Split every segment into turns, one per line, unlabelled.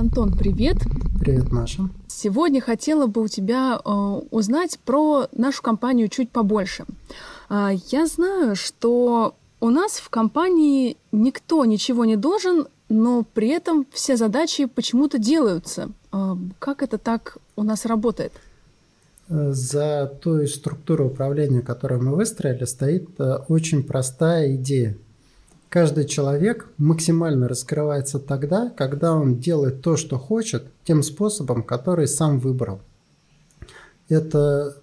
Антон, привет.
Привет, Маша.
Сегодня хотела бы у тебя э, узнать про нашу компанию чуть побольше. Э, я знаю, что у нас в компании никто ничего не должен, но при этом все задачи почему-то делаются. Э, как это так у нас работает?
За той структурой управления, которую мы выстроили, стоит э, очень простая идея – Каждый человек максимально раскрывается тогда, когда он делает то, что хочет, тем способом, который сам выбрал. Это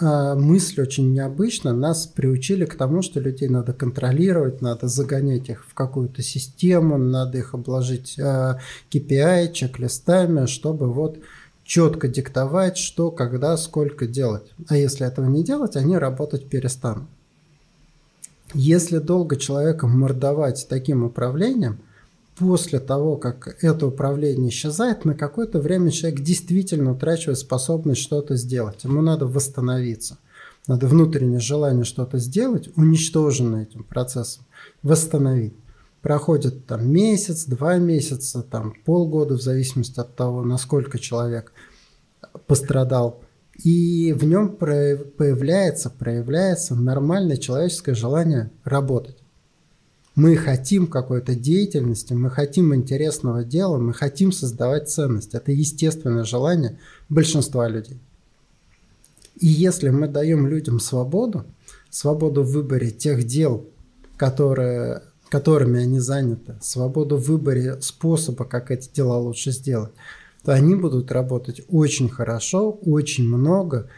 э, мысль очень необычна. Нас приучили к тому, что людей надо контролировать, надо загонять их в какую-то систему, надо их обложить э, KPI, чек-листами, чтобы вот четко диктовать, что, когда, сколько делать. А если этого не делать, они работать перестанут. Если долго человека мордовать таким управлением, после того, как это управление исчезает, на какое-то время человек действительно утрачивает способность что-то сделать. Ему надо восстановиться. Надо внутреннее желание что-то сделать, уничтоженное этим процессом, восстановить. Проходит там месяц, два месяца, там полгода, в зависимости от того, насколько человек пострадал и в нем появляется, проявляется нормальное человеческое желание работать. Мы хотим какой-то деятельности, мы хотим интересного дела, мы хотим создавать ценность. Это естественное желание большинства людей. И если мы даем людям свободу, свободу в выборе тех дел, которые, которыми они заняты, свободу в выборе способа, как эти дела лучше сделать, то они будут работать очень хорошо, очень много,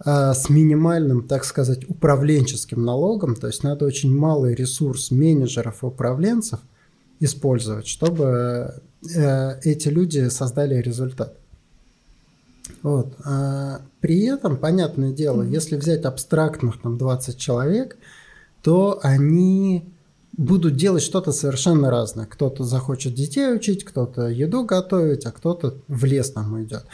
а, с минимальным, так сказать, управленческим налогом, то есть надо очень малый ресурс менеджеров и управленцев использовать, чтобы э, эти люди создали результат. Вот. А при этом, понятное дело, если взять абстрактных там 20 человек, то они будут делать что-то совершенно разное. Кто-то захочет детей учить, кто-то еду готовить, а кто-то в лес там уйдет.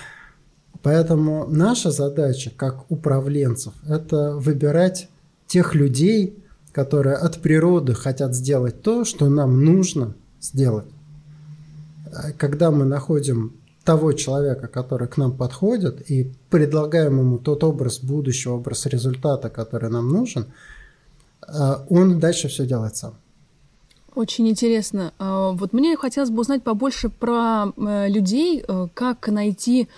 Поэтому наша задача как управленцев – это выбирать тех людей, которые от природы хотят сделать то, что нам нужно сделать. Когда мы находим того человека, который к нам подходит, и предлагаем ему тот образ будущего, образ результата, который нам нужен, э, он дальше все делает сам.
Очень интересно. А, вот мне хотелось бы узнать побольше про э, людей, э, как найти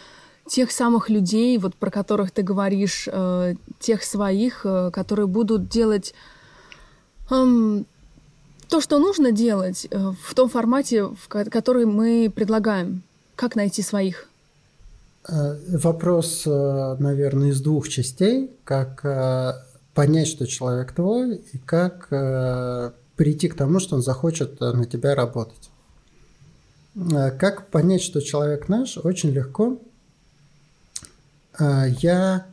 тех самых людей, вот про которых ты говоришь, э, тех своих, которые будут делать эм, то, что нужно делать в том формате, в который мы предлагаем. Как найти своих?
Вопрос, наверное, из двух частей. Как понять, что человек твой, и как прийти к тому, что он захочет э, на тебя работать. Э, как понять, что человек наш? Очень легко. Э, я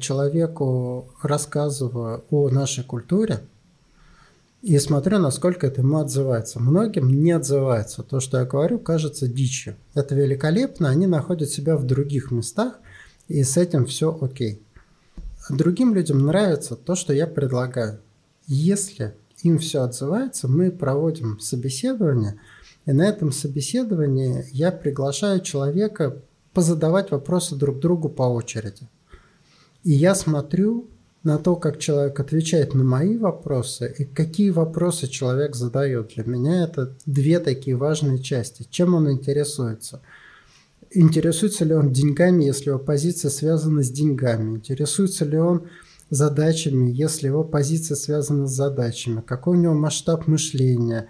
человеку рассказываю о нашей культуре и смотрю, насколько это ему отзывается. Многим не отзывается. То, что я говорю, кажется дичью. Это великолепно, они находят себя в других местах, и с этим все окей. Другим людям нравится то, что я предлагаю. Если им все отзывается, мы проводим собеседование, и на этом собеседовании я приглашаю человека позадавать вопросы друг другу по очереди. И я смотрю на то, как человек отвечает на мои вопросы и какие вопросы человек задает. Для меня это две такие важные части. Чем он интересуется? Интересуется ли он деньгами, если его позиция связана с деньгами? Интересуется ли он задачами, если его позиция связана с задачами, какой у него масштаб мышления.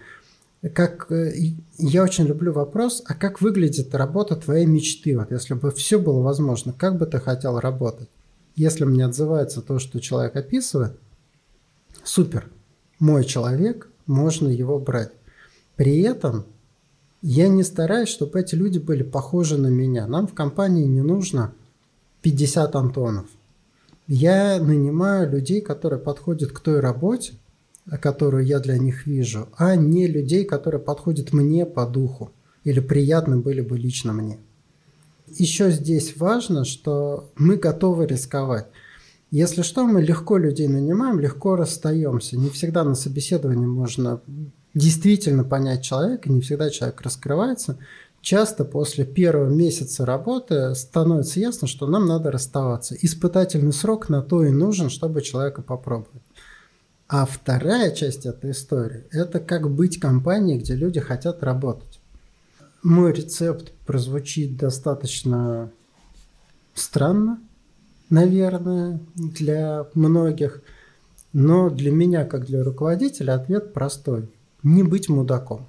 Как, э, я очень люблю вопрос, а как выглядит работа твоей мечты? Вот если бы все было возможно, как бы ты хотел работать? Если мне отзывается то, что человек описывает, супер, мой человек, можно его брать. При этом я не стараюсь, чтобы эти люди были похожи на меня. Нам в компании не нужно 50 Антонов я нанимаю людей, которые подходят к той работе, которую я для них вижу, а не людей, которые подходят мне по духу или приятны были бы лично мне. Еще здесь важно, что мы готовы рисковать. Если что, мы легко людей нанимаем, легко расстаемся. Не всегда на собеседовании можно действительно понять человека, не всегда человек раскрывается. Часто после первого месяца работы становится ясно, что нам надо расставаться. Испытательный срок на то и нужен, чтобы человека попробовать. А вторая часть этой истории – это как быть компанией, где люди хотят работать. Мой рецепт прозвучит достаточно странно, наверное, для многих, но для меня, как для руководителя, ответ простой – не быть мудаком.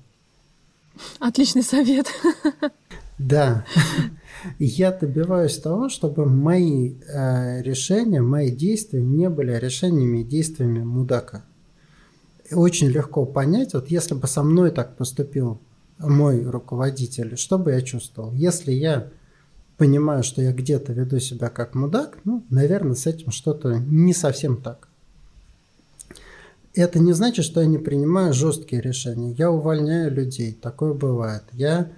Отличный совет.
Да. Я добиваюсь того, чтобы мои э, решения, мои действия не были решениями и действиями мудака. Очень легко понять, вот если бы со мной так поступил мой руководитель, что бы я чувствовал? Если я понимаю, что я где-то веду себя как мудак, ну, наверное, с этим что-то не совсем так. Это не значит, что я не принимаю жесткие решения. Я увольняю людей, такое бывает. Я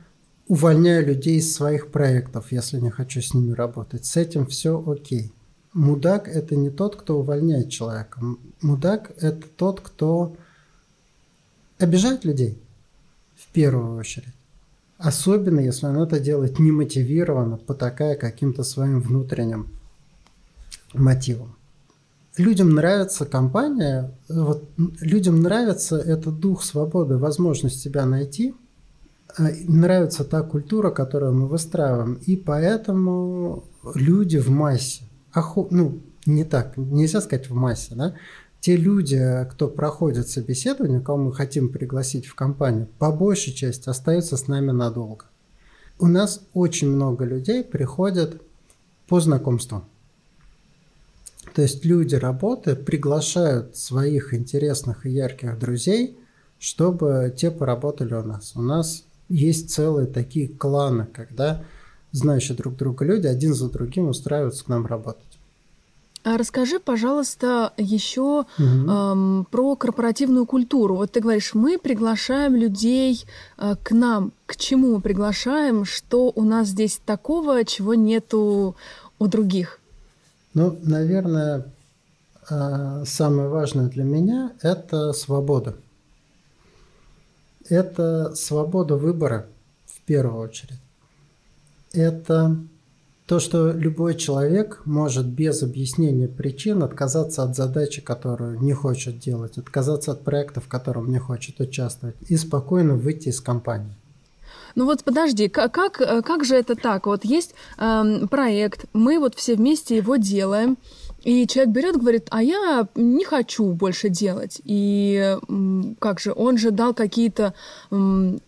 увольняю людей из своих проектов, если не хочу с ними работать. С этим все окей. Мудак – это не тот, кто увольняет человека. Мудак – это тот, кто обижает людей в первую очередь. Особенно, если он это делает немотивированно, потакая каким-то своим внутренним мотивом. Людям нравится компания, вот, людям нравится этот дух свободы, возможность себя найти – а, нравится та культура, которую мы выстраиваем, и поэтому люди в массе, охо... ну, не так, нельзя сказать в массе, да, те люди, кто проходит собеседование, кого мы хотим пригласить в компанию, по большей части остаются с нами надолго. У нас очень много людей приходят по знакомству. То есть люди работы приглашают своих интересных и ярких друзей, чтобы те поработали у нас. У нас есть целые такие кланы, когда знающие друг друга люди один за другим устраиваются к нам работать.
А расскажи, пожалуйста, еще угу. эм, про корпоративную культуру. Вот ты говоришь, мы приглашаем людей э, к нам. К чему мы приглашаем? Что у нас здесь такого, чего нету у других?
Ну, наверное, э, самое важное для меня – это свобода это свобода выбора в первую очередь. Это то, что любой человек может без объяснения причин отказаться от задачи, которую не хочет делать, отказаться от проекта, в котором не хочет участвовать, и спокойно выйти из компании.
Ну вот подожди, как, как, как же это так? Вот есть э, проект, мы вот все вместе его делаем, и человек берет, говорит, а я не хочу больше делать. И как же, он же дал какие-то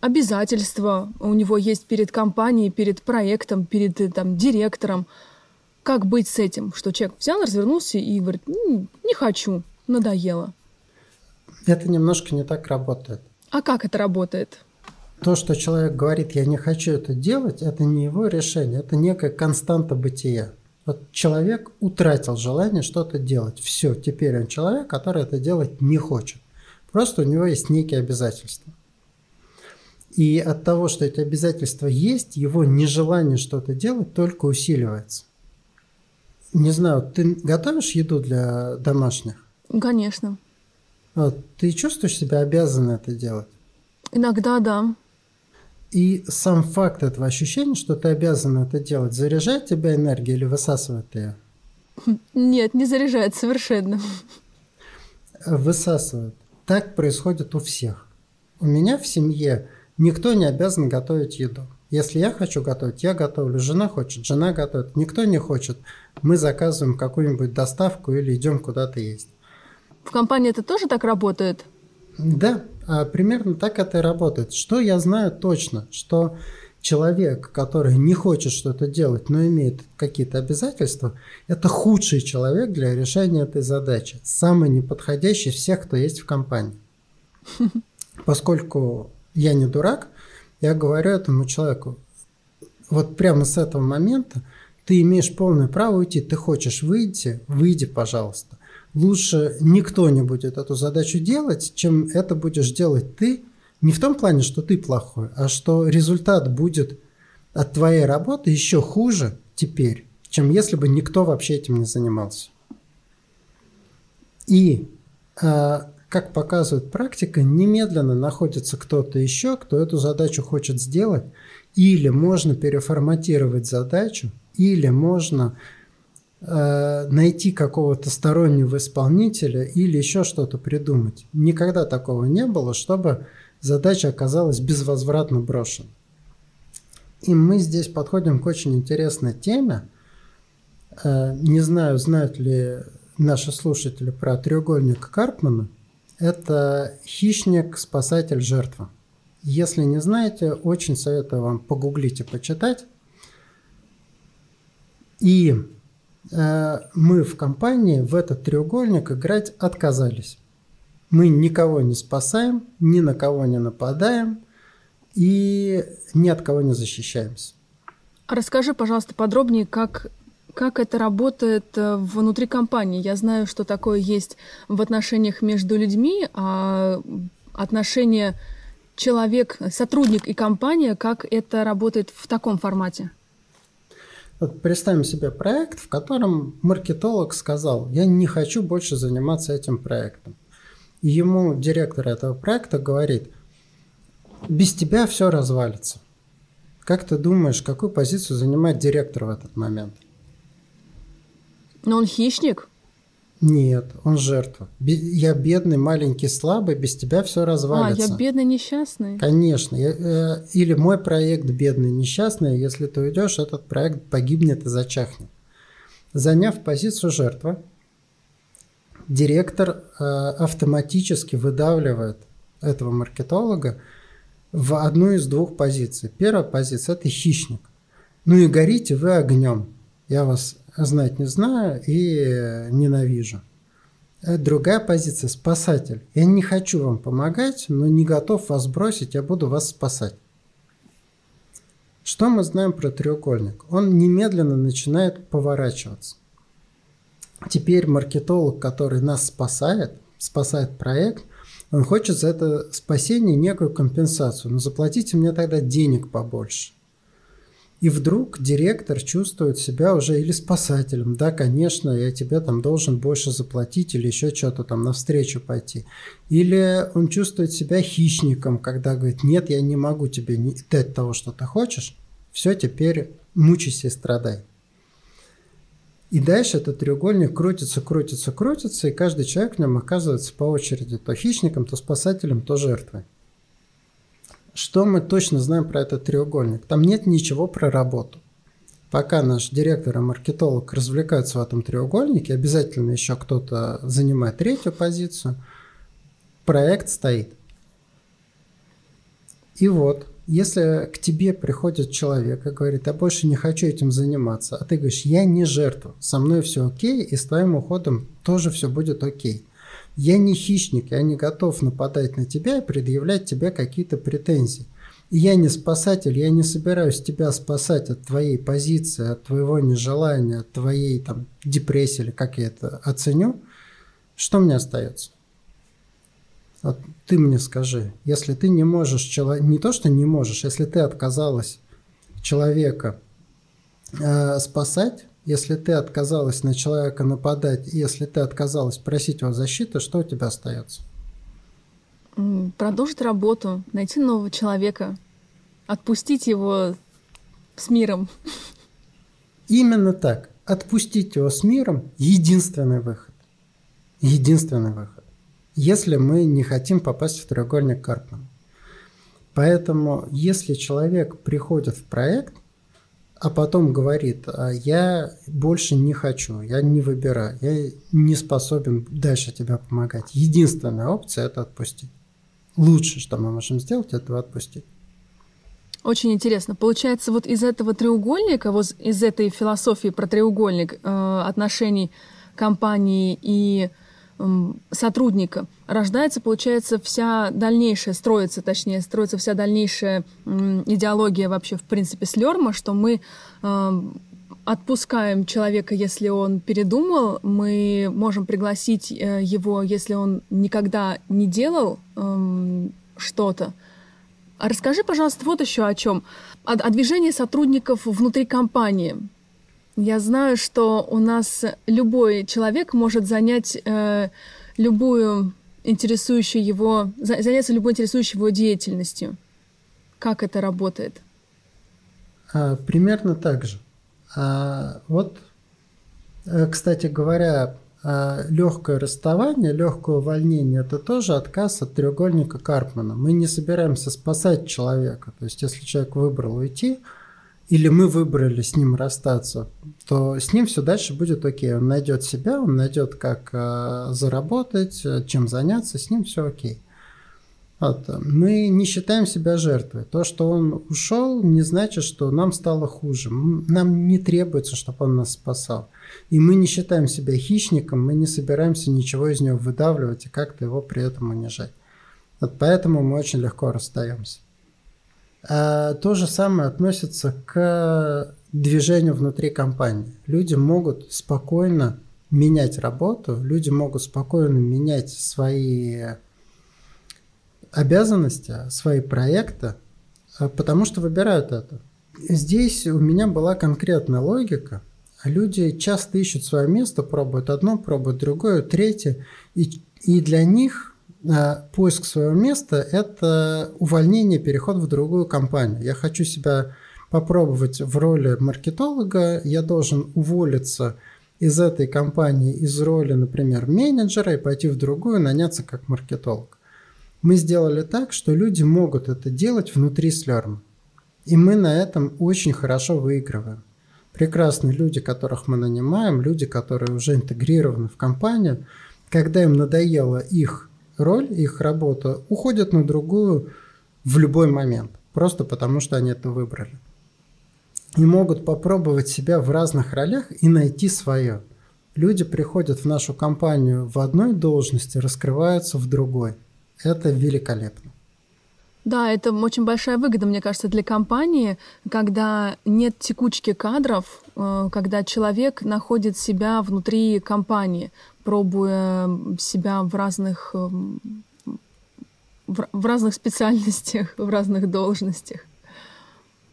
обязательства, у него есть перед компанией, перед проектом, перед э, там, директором. Как быть с этим? Что человек взял, развернулся и говорит, не хочу, надоело.
Это немножко не так работает.
А как это работает?
То, что человек говорит, я не хочу это делать, это не его решение, это некая константа бытия. Вот человек утратил желание что-то делать. Все, теперь он человек, который это делать не хочет. Просто у него есть некие обязательства. И от того, что эти обязательства есть, его нежелание что-то делать только усиливается. Не знаю, ты готовишь еду для домашних?
Конечно.
Вот, ты чувствуешь себя обязан это делать?
Иногда да.
И сам факт этого ощущения, что ты обязан это делать, заряжает тебя энергией или высасывает ее?
Нет, не заряжает совершенно.
Высасывает. Так происходит у всех. У меня в семье никто не обязан готовить еду. Если я хочу готовить, я готовлю. Жена хочет, жена готовит. Никто не хочет. Мы заказываем какую-нибудь доставку или идем куда-то есть.
В компании это тоже так работает?
Да, а примерно так это и работает. Что я знаю точно, что человек, который не хочет что-то делать, но имеет какие-то обязательства, это худший человек для решения этой задачи. Самый неподходящий всех, кто есть в компании. Поскольку я не дурак, я говорю этому человеку, вот прямо с этого момента ты имеешь полное право уйти. Ты хочешь выйти, выйди, пожалуйста лучше никто не будет эту задачу делать, чем это будешь делать ты. Не в том плане, что ты плохой, а что результат будет от твоей работы еще хуже теперь, чем если бы никто вообще этим не занимался. И э, как показывает практика, немедленно находится кто-то еще, кто эту задачу хочет сделать, или можно переформатировать задачу, или можно найти какого-то стороннего исполнителя или еще что-то придумать. Никогда такого не было, чтобы задача оказалась безвозвратно брошена. И мы здесь подходим к очень интересной теме. Э, не знаю, знают ли наши слушатели про треугольник Карпмана. Это хищник, спасатель, жертва. Если не знаете, очень советую вам погуглить и почитать. И э, мы в компании в этот треугольник играть отказались. Мы никого не спасаем, ни на кого не нападаем и ни от кого не защищаемся.
Расскажи, пожалуйста, подробнее, как, как это работает э, внутри компании. Я знаю, что такое есть в отношениях между людьми, а отношения человек, сотрудник и компания, как это работает в таком формате?
Вот представим себе проект, в котором маркетолог сказал, я не хочу больше заниматься этим проектом. И ему директор этого проекта говорит, без тебя все развалится. Как ты думаешь, какую позицию занимает директор в этот момент?
Но он хищник.
Нет, он жертва. Я бедный, маленький, слабый, без тебя все развалится.
А, я бедный, несчастный?
Конечно. Я, э, или мой проект бедный, несчастный, если ты уйдешь, этот проект погибнет и зачахнет. Заняв позицию жертвы, директор э, автоматически выдавливает этого маркетолога в одну из двух позиций. Первая позиция – это хищник. Ну и горите вы огнем. Я вас знать не знаю и ненавижу. Э, другая позиция – спасатель. Я не хочу вам помогать, но не готов вас бросить, я буду вас спасать. Что мы знаем про треугольник? Он немедленно начинает поворачиваться. Теперь маркетолог, который нас спасает, спасает проект, он хочет за это спасение некую компенсацию. Но «Ну, заплатите мне тогда денег побольше. И вдруг директор чувствует себя уже или спасателем. Да, конечно, я тебе там должен больше заплатить или еще что-то там навстречу пойти. Или он чувствует себя хищником, когда говорит, нет, я не могу тебе дать того, что ты хочешь. Все, теперь мучайся и страдай. И дальше этот треугольник крутится, крутится, крутится, и каждый человек в нем оказывается по очереди то хищником, то спасателем, то жертвой. Что мы точно знаем про этот треугольник? Там нет ничего про работу. Пока наш директор и маркетолог развлекаются в этом треугольнике, обязательно еще кто-то занимает третью позицию, проект стоит. И вот, если к тебе приходит человек и говорит, я больше не хочу этим заниматься, а ты говоришь, я не жертва, со мной все окей, и с твоим уходом тоже все будет окей – я не хищник, я не готов нападать на тебя и предъявлять тебе какие-то претензии. я не спасатель, я не собираюсь тебя спасать от твоей позиции, от твоего нежелания, от твоей там депрессии или как я это оценю. Что мне остается? Вот ты мне скажи, если ты не можешь, не то что не можешь, если ты отказалась человека э, спасать, если ты отказалась на человека нападать, если ты отказалась просить его защиты, что у тебя остается?
Продолжить работу, найти нового человека, отпустить его с миром.
Именно так. Отпустить его с миром – единственный выход. Единственный выход. Если мы не хотим попасть в треугольник Карпмана. Поэтому, если человек приходит в проект – а потом говорит, «А я больше не хочу, я не выбираю, я не способен дальше тебя помогать. Единственная опция – это отпустить. Лучше, что мы можем сделать, это отпустить.
Очень интересно. Получается, вот из этого треугольника, вот из этой философии про треугольник э, отношений компании и сотрудника рождается, получается, вся дальнейшая, строится, точнее, строится вся дальнейшая идеология вообще, в принципе, Слерма, что мы отпускаем человека, если он передумал, мы можем пригласить э, его, если он никогда не делал что-то. А расскажи, пожалуйста, вот еще о чем. О, о движении сотрудников внутри компании. Я знаю, что у нас любой человек может занять э, любую интересующей его, заняться любой интересующей его деятельностью. Как это работает?
А, примерно так же. А, вот, э, кстати говоря, а, легкое расставание, легкое увольнение – это тоже отказ от треугольника Карпмана. Мы не собираемся спасать человека. То есть, если человек выбрал уйти, или мы выбрали с ним расстаться, то с ним все дальше будет окей. Он найдет себя, он найдет, как э, заработать, чем заняться, с ним все окей. Вот. Мы не считаем себя жертвой. То, что он ушел, не значит, что нам стало хуже. Нам не требуется, чтобы он нас спасал. И мы не считаем себя хищником, мы не собираемся ничего из него выдавливать и как-то его при этом унижать. Вот поэтому мы очень легко расстаемся. А то же самое относится к движению внутри компании. Люди могут спокойно менять работу, люди могут спокойно менять свои обязанности, свои проекты, а, потому что выбирают это. Здесь у меня была конкретная логика. Люди часто ищут свое место, пробуют одно, пробуют другое, третье. И, и для них поиск своего места – это увольнение, переход в другую компанию. Я хочу себя попробовать в роли маркетолога, я должен уволиться из этой компании из роли, например, менеджера и пойти в другую, наняться как маркетолог мы сделали так, что люди могут это делать внутри Slurm. И мы на этом очень хорошо выигрываем. Прекрасные люди, которых мы нанимаем, люди, которые уже интегрированы в компанию, когда им надоела их роль, их работа, уходят на другую в любой момент, просто потому что они это выбрали. И могут попробовать себя в разных ролях и найти свое. Люди приходят в нашу компанию в одной должности, раскрываются в другой – это великолепно.
Да, это очень большая выгода, мне кажется, для компании, когда нет текучки кадров, э, когда человек находит себя внутри компании, пробуя себя в разных, э, в разных специальностях, в разных должностях.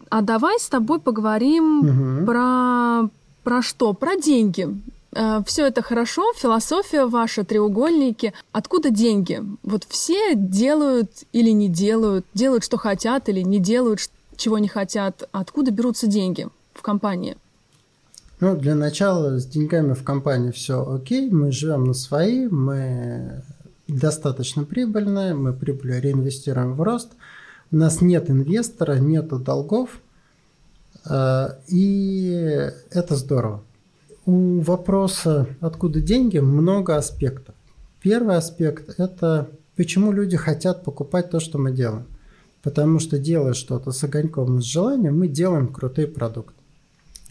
А давай с тобой поговорим угу. про, про что? Про деньги. Э, все это хорошо, философия ваша, треугольники. Откуда деньги? Вот все делают или не делают, делают, что хотят или не делают, чего не хотят. Откуда берутся деньги в компании?
Ну, для начала с деньгами в компании все окей, мы живем на свои, мы достаточно прибыльные, мы прибыль реинвестируем в рост, у нас нет инвестора, нету долгов, э, и это здорово. У вопроса «откуда деньги?» много аспектов. Первый аспект – это почему люди хотят покупать то, что мы делаем. Потому что делая что-то с огоньком с желанием, мы делаем крутые продукты.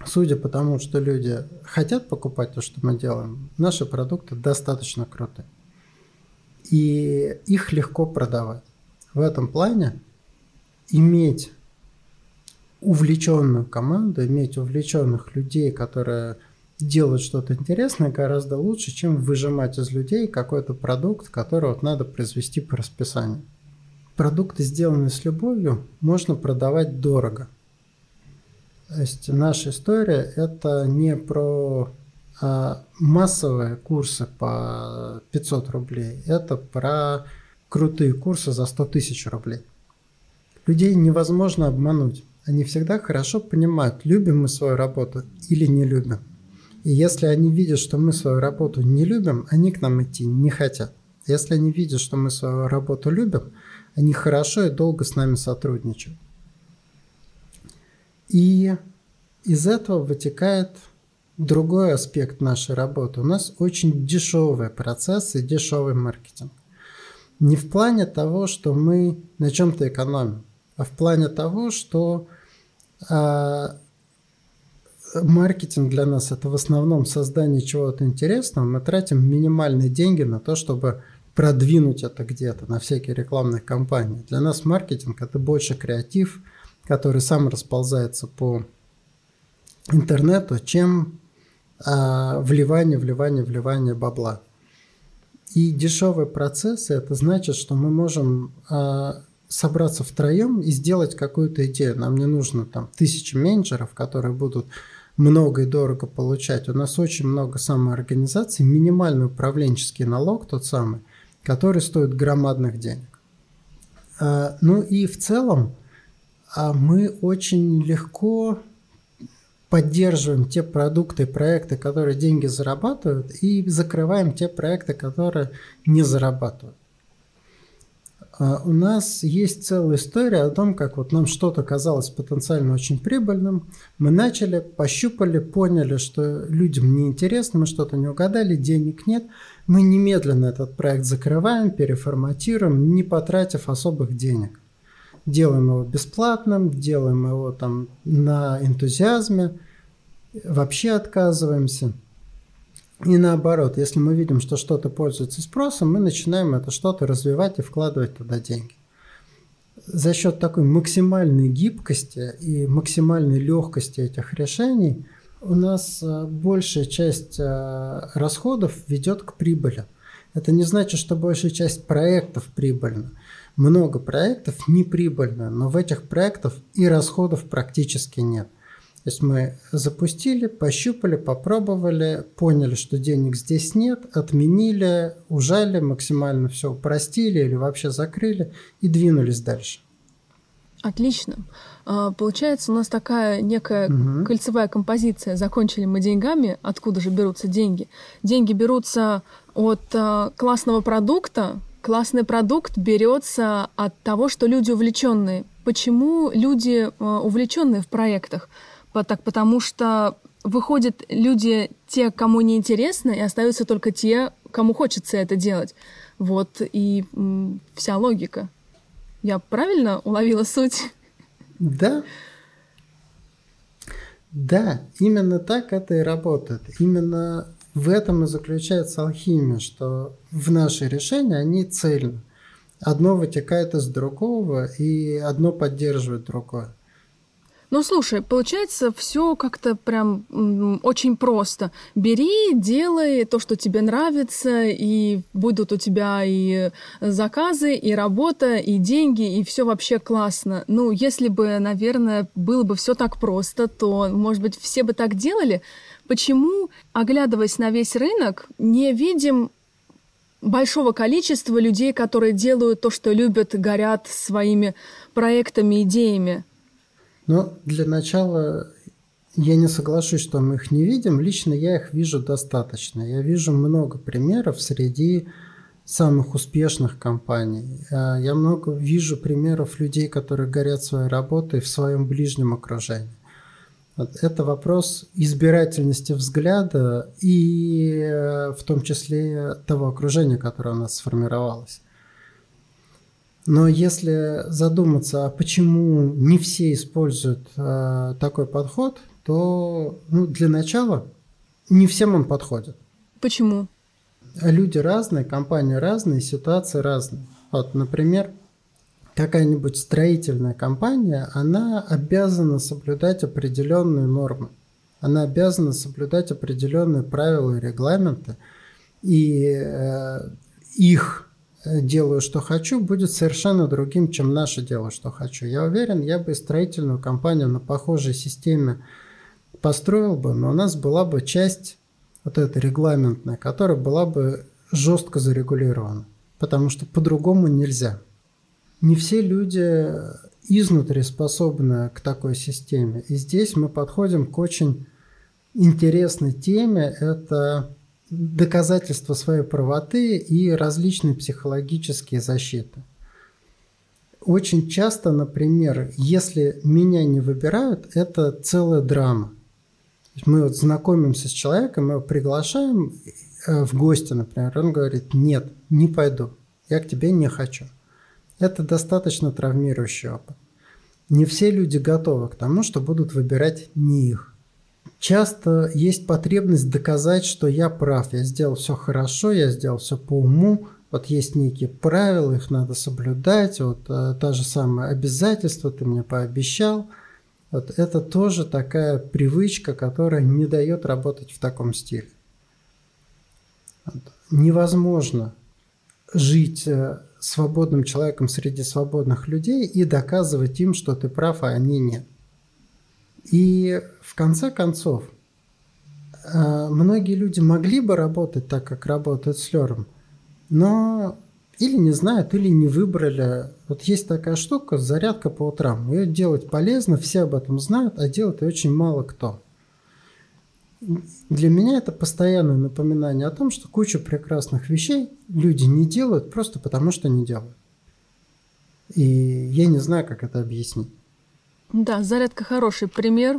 Судя по тому, что люди хотят покупать то, что мы делаем, наши продукты достаточно крутые. И их легко продавать. В этом плане иметь увлеченную команду, иметь увлеченных людей, которые делать что-то интересное гораздо лучше, чем выжимать из людей какой-то продукт, который вот надо произвести по расписанию. Продукты, сделанные с любовью, можно продавать дорого. То есть наша история – это не про а, массовые курсы по 500 рублей, это про крутые курсы за 100 тысяч рублей. Людей невозможно обмануть. Они всегда хорошо понимают, любим мы свою работу или не любим. И если они видят, что мы свою работу не любим, они к нам идти не хотят. Если они видят, что мы свою работу любим, они хорошо и долго с нами сотрудничают. И из этого вытекает другой аспект нашей работы. У нас очень дешевый процесс и дешевый маркетинг. Не в плане того, что мы на чем-то экономим, а в плане того, что а, маркетинг для нас это в основном создание чего-то интересного. Мы тратим минимальные деньги на то, чтобы продвинуть это где-то на всякие рекламные кампании. Для нас маркетинг это больше креатив, который сам расползается по интернету, чем а, вливание, вливание, вливание бабла. И дешевые процессы это значит, что мы можем а, собраться втроем и сделать какую-то идею. Нам не нужно там тысячи менеджеров, которые будут много и дорого получать. У нас очень много самоорганизаций, минимальный управленческий налог тот самый, которые стоят громадных денег. А, ну и в целом мы очень легко поддерживаем те продукты и проекты, которые деньги зарабатывают, и закрываем те проекты, которые не зарабатывают. А, у нас есть целая история о том, как вот нам что-то казалось потенциально очень прибыльным. Мы начали, пощупали, поняли, что людям неинтересно, мы что-то не угадали, денег нет. Мы немедленно этот проект закрываем, переформатируем, не потратив особых денег делаем его бесплатным, делаем его там на энтузиазме, вообще отказываемся. И наоборот, если мы видим, что что-то пользуется спросом, мы начинаем это что-то развивать и вкладывать туда деньги. За счет такой максимальной гибкости и максимальной легкости этих решений у нас э, большая часть э, расходов ведет к прибыли. Это не значит, что большая часть проектов прибыльна много проектов неприбыльно, но в этих проектах и расходов практически нет. То есть мы запустили, пощупали, попробовали, поняли, что денег здесь нет, отменили, ужали, максимально все упростили или вообще закрыли и двинулись дальше.
Отлично. А, получается, у нас такая некая угу. кольцевая композиция. Закончили мы деньгами. Откуда же берутся деньги? Деньги берутся от а, классного продукта, классный продукт берется от того, что люди увлеченные. Почему люди э, увлеченные в проектах? Так, потому что выходят люди, те, кому не интересно, и остаются только те, кому хочется это делать. Вот и вся логика. Я правильно уловила суть?
Да. Да, именно так это и работает. Именно в этом и заключается алхимия, что в наши решения они цельны. Одно вытекает из другого, и одно поддерживает другое.
Ну, слушай, получается, все как-то прям очень просто. Бери, делай то, что тебе нравится, и будут у тебя и заказы, и работа, и деньги, и все вообще классно. Ну, если бы, наверное, было бы все так просто, то, может быть, все бы так делали. Почему, оглядываясь на весь рынок, не видим большого количества людей, которые делают то, что любят, горят своими проектами, идеями?
Ну, для начала я не соглашусь, что мы их не видим. Лично я их вижу достаточно. Я вижу много примеров среди самых успешных компаний. А, я много вижу примеров людей, которые горят своей работой в своем ближнем окружении. Это вопрос избирательности взгляда и э, в том числе того окружения, которое у нас сформировалось. Но если задуматься, а почему не все используют э, такой подход, то ну, для начала не всем он подходит.
Почему?
Люди разные, компании разные, ситуации разные. Вот, например, какая-нибудь строительная компания, она обязана соблюдать определенные нормы. Она обязана соблюдать определенные правила и регламенты. И э, их э, делаю, что хочу, будет совершенно другим, чем наше дело, что хочу. Я уверен, я бы строительную компанию на похожей системе построил бы, но у нас была бы часть вот эта регламентная, которая была бы жестко зарегулирована, потому что по-другому нельзя не все люди изнутри способны к такой системе. И здесь мы подходим к очень интересной теме. Это доказательство своей правоты и различные психологические защиты. Очень часто, например, если меня не выбирают, это целая драма. Мы вот знакомимся с человеком, мы его приглашаем э, в гости, например, он говорит, нет, не пойду, я к тебе не хочу. Это достаточно травмирующий опыт. Не все люди готовы к тому, что будут выбирать не их. Часто есть потребность доказать, что я прав, я сделал все хорошо, я сделал все по уму, вот есть некие правила, их надо соблюдать, вот э, та же самая обязательство ты мне пообещал. Вот это тоже такая привычка, которая не дает работать в таком стиле. Вот. Невозможно жить э, свободным человеком среди свободных людей и доказывать им, что ты прав, а они нет. И в конце концов, э, многие люди могли бы работать так, как работают с Лером, но или не знают, или не выбрали. Вот есть такая штука, зарядка по утрам. Ее делать полезно, все об этом знают, а делать очень мало кто. Для меня это постоянное напоминание о том, что кучу прекрасных вещей люди не делают просто потому, что не делают. И я не знаю, как это объяснить.
Да, зарядка хороший пример.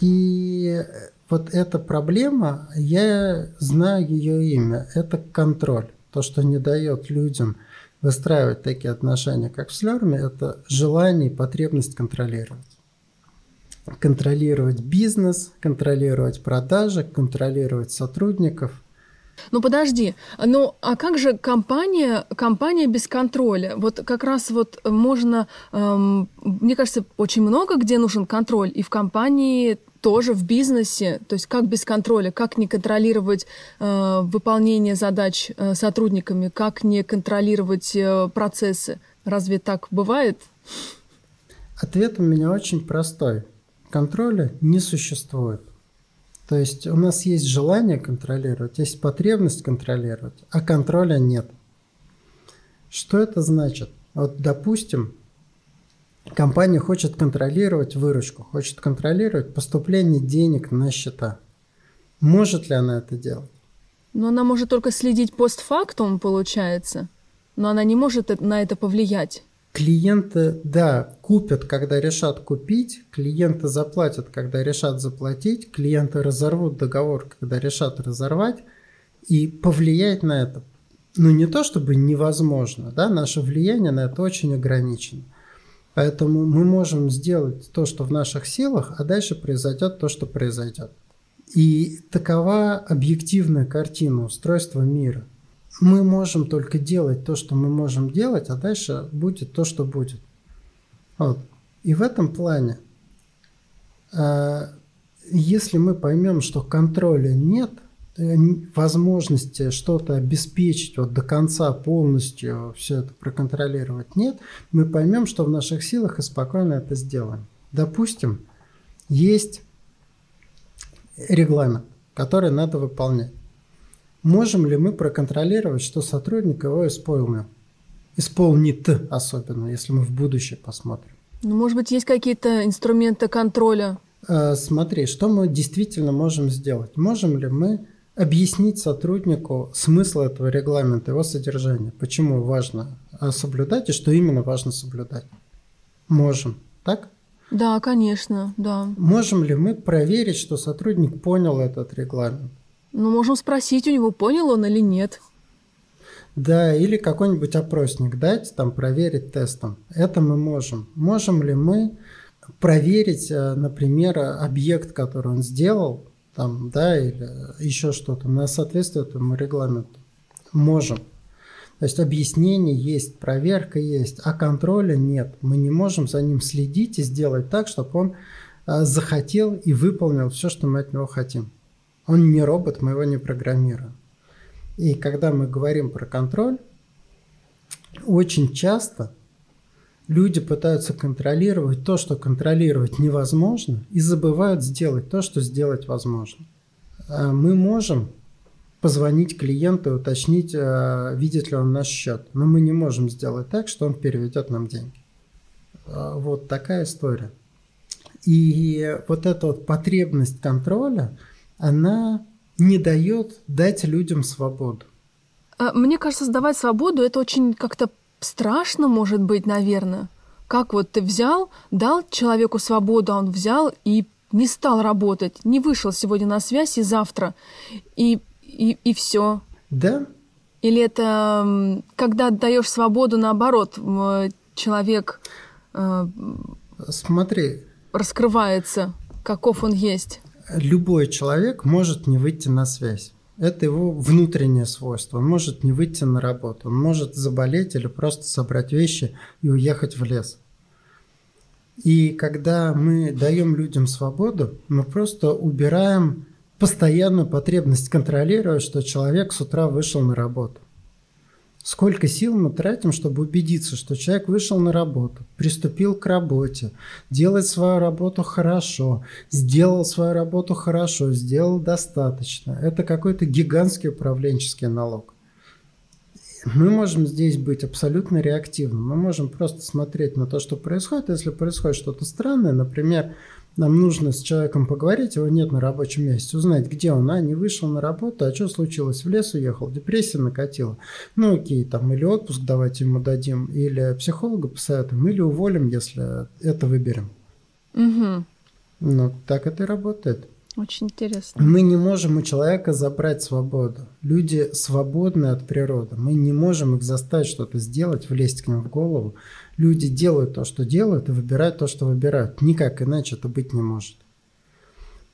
И вот эта проблема, я знаю ее имя, это контроль. То, что не дает людям выстраивать такие отношения, как в Слерме, это желание и потребность контролировать. Контролировать бизнес, контролировать продажи, контролировать сотрудников –
ну подожди, ну а как же компания, компания без контроля? Вот как раз вот можно, эм, мне кажется, очень много где нужен контроль, и в компании тоже в бизнесе, то есть как без контроля, как не контролировать э, выполнение задач э, сотрудниками, как не контролировать э, процессы. Разве так бывает?
Ответ у меня очень простой. Контроля не существует. То есть у нас есть желание контролировать, есть потребность контролировать, а контроля нет. Что это значит? Вот, допустим, Компания хочет контролировать выручку, хочет контролировать поступление денег на счета. Может ли она это делать?
Но она может только следить постфактум, получается. Но она не может на это повлиять.
Клиенты, да, купят, когда решат купить, клиенты заплатят, когда решат заплатить, клиенты разорвут договор, когда решат разорвать, и повлиять на это, ну не то чтобы невозможно, да, наше влияние на это очень ограничено. Поэтому мы можем сделать то, что в наших силах, а дальше произойдет то, что произойдет. И такова объективная картина устройства мира. Мы можем только делать то, что мы можем делать, а дальше будет то, что будет. Вот. И в этом плане, а, если мы поймем, что контроля нет – Э, возможности что-то обеспечить вот до конца полностью все это проконтролировать нет, мы поймем, что в наших силах и спокойно это сделаем. Допустим, есть регламент, который надо выполнять. Можем ли мы проконтролировать, что сотрудник его исполнил? Исполнит особенно, если мы в будущее посмотрим.
Ну, может быть, есть какие-то инструменты контроля?
Э, смотри, что мы действительно можем сделать? Можем ли мы объяснить сотруднику смысл этого регламента, его содержание, почему важно э, соблюдать и что именно важно соблюдать. Можем, так?
Да, конечно, да.
Можем ли мы проверить, что сотрудник понял этот регламент?
Ну, можем спросить у него, понял он или нет.
Да, или какой-нибудь опросник дать, там проверить тестом. Это мы можем. Можем ли мы проверить, э, например, объект, который он сделал, там, да, или еще что-то, на соответствие этому регламенту. Можем. То есть объяснение есть, проверка есть, а контроля нет. Мы не можем за ним следить и сделать так, чтобы он а, захотел и выполнил все, что мы от него хотим. Он не робот, мы его не программируем. И когда мы говорим про контроль, очень часто Люди пытаются контролировать то, что контролировать невозможно, и забывают сделать то, что сделать возможно. А мы можем позвонить клиенту и уточнить, а, видит ли он наш счет, но мы не можем сделать так, что он переведет нам деньги. А, вот такая история. И вот эта вот потребность контроля, она не дает дать людям свободу.
Мне кажется, сдавать свободу это очень как-то страшно, может быть, наверное. Как вот ты взял, дал человеку свободу, а он взял и не стал работать, не вышел сегодня на связь и завтра, и, и, и все.
Да.
Или это когда даешь свободу, наоборот, человек
э, Смотри.
раскрывается, каков он есть.
Любой человек может не выйти на связь. Это его внутреннее свойство. Он может не выйти на работу, он может заболеть или просто собрать вещи и уехать в лес. И когда мы даем людям свободу, мы просто убираем постоянную потребность контролировать, что человек с утра вышел на работу. Сколько сил мы тратим, чтобы убедиться, что человек вышел на работу, приступил к работе, делает свою работу хорошо, сделал свою работу хорошо, сделал достаточно. Это какой-то гигантский управленческий налог. мы можем здесь быть абсолютно реактивным. Мы можем просто смотреть на то, что происходит. Если происходит что-то странное, например, нам нужно с человеком поговорить, его нет на рабочем месте, узнать, где он, а, не вышел на работу, а что случилось, в лес уехал, депрессия накатила. Ну окей, там или отпуск давайте ему дадим, или психолога посоветуем, или уволим, если это выберем.
Угу.
Ну, так это и работает.
Очень интересно.
Мы не можем у человека забрать свободу. Люди свободны от природы. Мы не можем их заставить что-то сделать, влезть к ним в голову. Люди делают то, что делают, и выбирают то, что выбирают. Никак иначе это быть не может.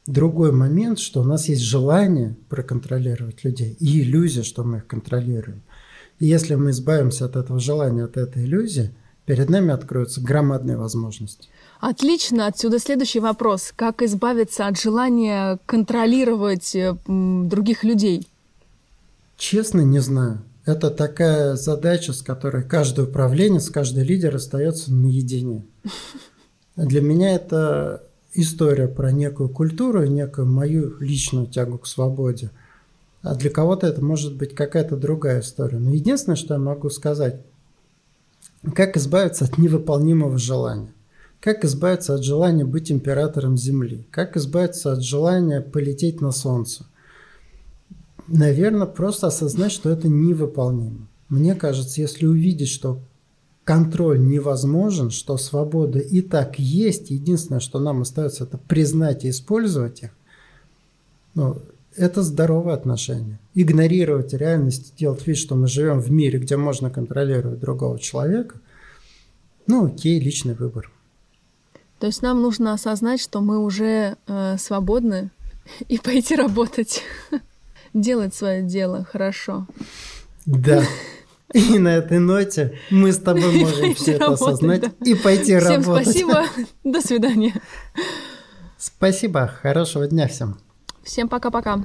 Другой момент, что у нас есть желание проконтролировать людей и иллюзия, что мы их контролируем. И если мы избавимся от этого желания, от этой иллюзии, перед нами откроются громадные возможности.
Отлично. Отсюда следующий вопрос. Как избавиться от желания контролировать э, других людей?
Честно, не знаю. Это такая задача, с которой каждый управленец, каждый лидер остается наедине. Для меня это история про некую культуру, некую мою личную тягу к свободе. А для кого-то это может быть какая-то другая история. Но единственное, что я могу сказать, как избавиться от невыполнимого желания. Как избавиться от желания быть императором Земли? Как избавиться от желания полететь на Солнце? Наверное, просто осознать, что это невыполнимо. Мне кажется, если увидеть, что контроль невозможен, что свобода и так есть, единственное, что нам остается, это признать и использовать их, ну, это здоровое отношение. Игнорировать реальность, делать вид, что мы живем в мире, где можно контролировать другого человека, ну окей, личный выбор.
То есть нам нужно осознать, что мы уже э, свободны и пойти работать, делать свое дело хорошо.
Да. И на этой ноте мы с тобой можем все это осознать и пойти работать.
Всем спасибо. До свидания.
Спасибо. Хорошего дня всем.
Всем пока-пока.